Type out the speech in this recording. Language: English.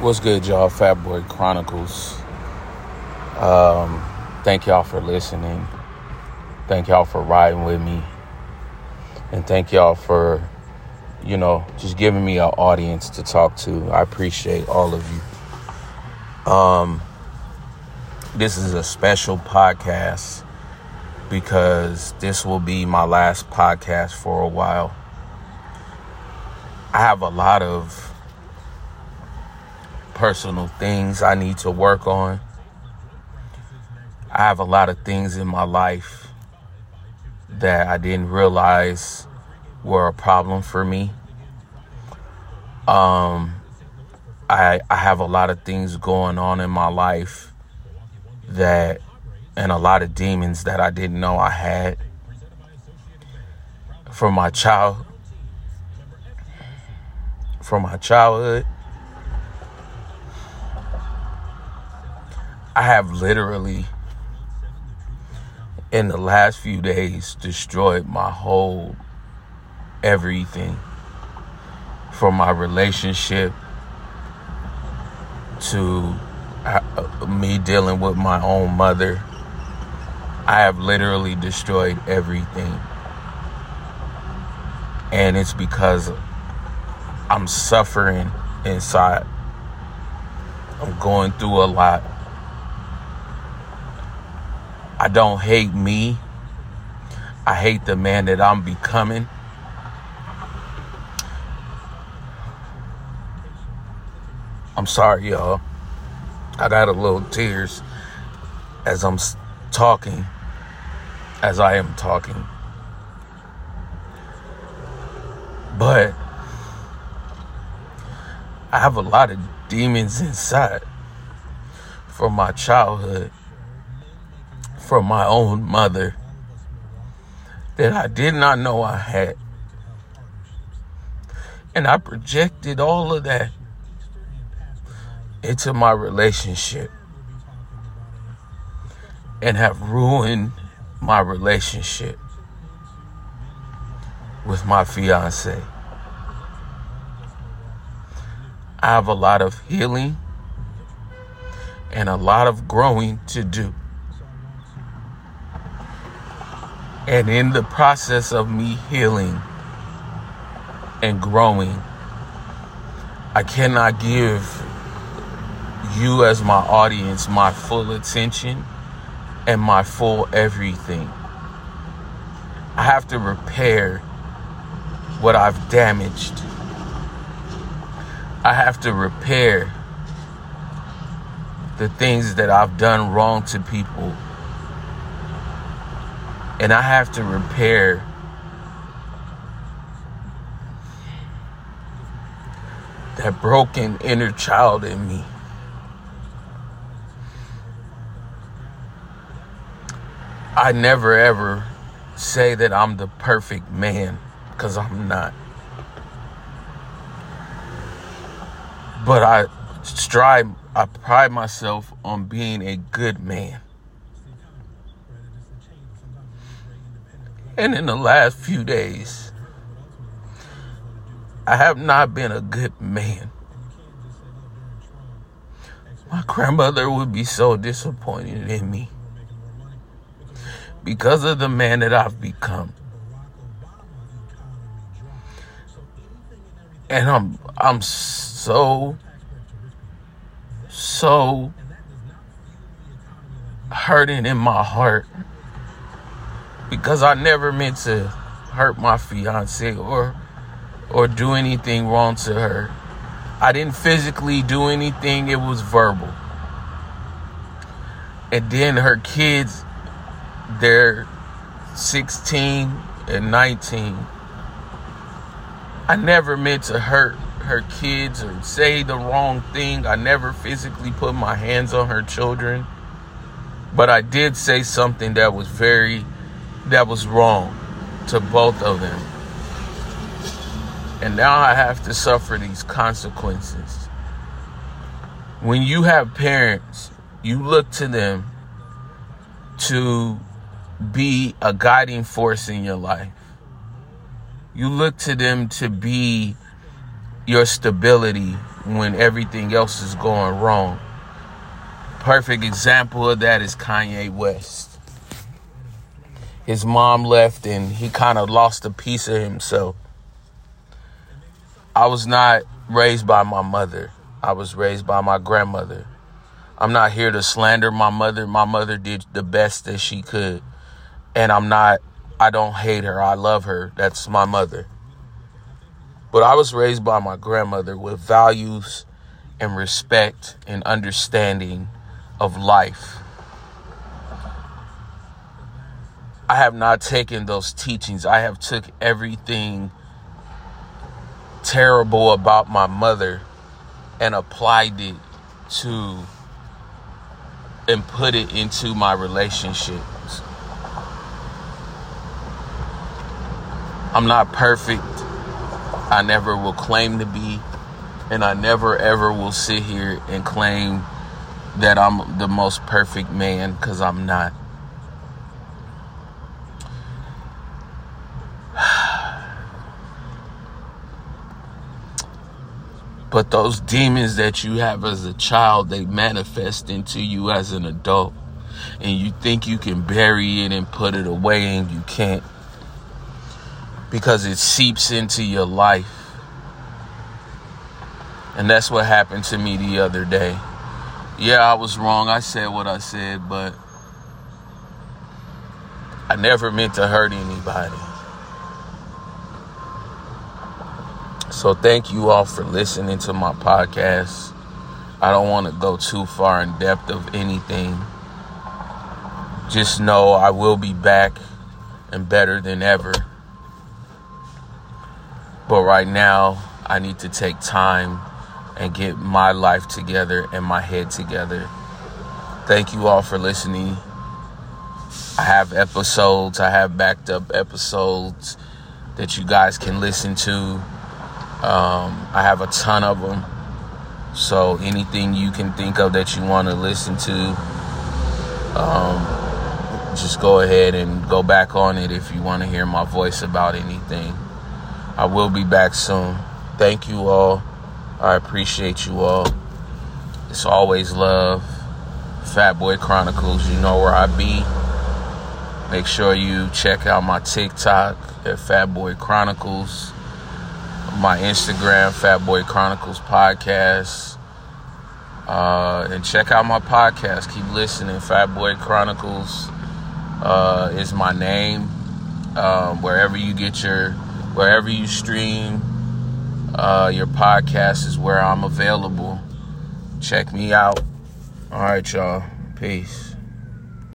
What's good, y'all? Fat Boy Chronicles. Um, thank y'all for listening. Thank y'all for riding with me. And thank y'all for, you know, just giving me an audience to talk to. I appreciate all of you. Um, this is a special podcast because this will be my last podcast for a while. I have a lot of personal things I need to work on. I have a lot of things in my life that I didn't realize were a problem for me. Um, I I have a lot of things going on in my life that and a lot of demons that I didn't know I had from my child from my childhood I have literally, in the last few days, destroyed my whole everything from my relationship to uh, me dealing with my own mother. I have literally destroyed everything. And it's because I'm suffering inside. I'm going through a lot. I don't hate me. I hate the man that I'm becoming. I'm sorry, y'all. I got a little tears as I'm talking, as I am talking. But I have a lot of demons inside from my childhood from my own mother that I did not know I had. And I projected all of that into my relationship and have ruined my relationship with my fiance. I have a lot of healing and a lot of growing to do. And in the process of me healing and growing, I cannot give you, as my audience, my full attention and my full everything. I have to repair what I've damaged. I have to repair the things that I've done wrong to people and I have to repair that broken inner child in me. I never ever say that I'm the perfect man because I'm not. But I strive, I pride myself on being a good man. And in the last few days, I have not been a good man. My grandmother would be so disappointed in me because of the man that I've become. And I'm I'm so so hurting in my heart because I never meant to hurt my fiance or or do anything wrong to her. I didn't physically do anything, it was verbal. And then her kids, they're 16 and 19. I never meant to hurt her kids or say the wrong thing. I never physically put my hands on her children. But I did say something that was very that was wrong to both of them. And now I have to suffer these consequences. When you have parents, you look to them to be a guiding force in your life. You look to them to be your stability when everything else is going wrong. Perfect example of that is Kanye West. His mom left and he kind of lost a piece of himself. I was not raised by my mother. I was raised by my grandmother. I'm not here to slander my mother. My mother did the best that she could. And I'm not, I don't hate her. I love her. That's my mother. But I was raised by my grandmother with values and respect and understanding of life. I have not taken those teachings. I have took everything terrible about my mother and applied it to and put it into my relationships. I'm not perfect. I never will claim to be. And I never ever will sit here and claim that I'm the most perfect man because I'm not. But those demons that you have as a child, they manifest into you as an adult. And you think you can bury it and put it away, and you can't. Because it seeps into your life. And that's what happened to me the other day. Yeah, I was wrong. I said what I said, but I never meant to hurt anybody. So thank you all for listening to my podcast. I don't want to go too far in depth of anything. Just know I will be back and better than ever. But right now, I need to take time and get my life together and my head together. Thank you all for listening. I have episodes, I have backed up episodes that you guys can listen to. Um, I have a ton of them. So anything you can think of that you want to listen to, um, just go ahead and go back on it if you want to hear my voice about anything. I will be back soon. Thank you all. I appreciate you all. It's always love. Fat Boy Chronicles, you know where I be. Make sure you check out my TikTok at Fat Boy Chronicles my Instagram, Fat Boy Chronicles Podcast. Uh, and check out my podcast. Keep listening. Fat Boy Chronicles uh, is my name. Um, wherever you get your, wherever you stream uh, your podcast is where I'm available. Check me out. All right, y'all. Peace.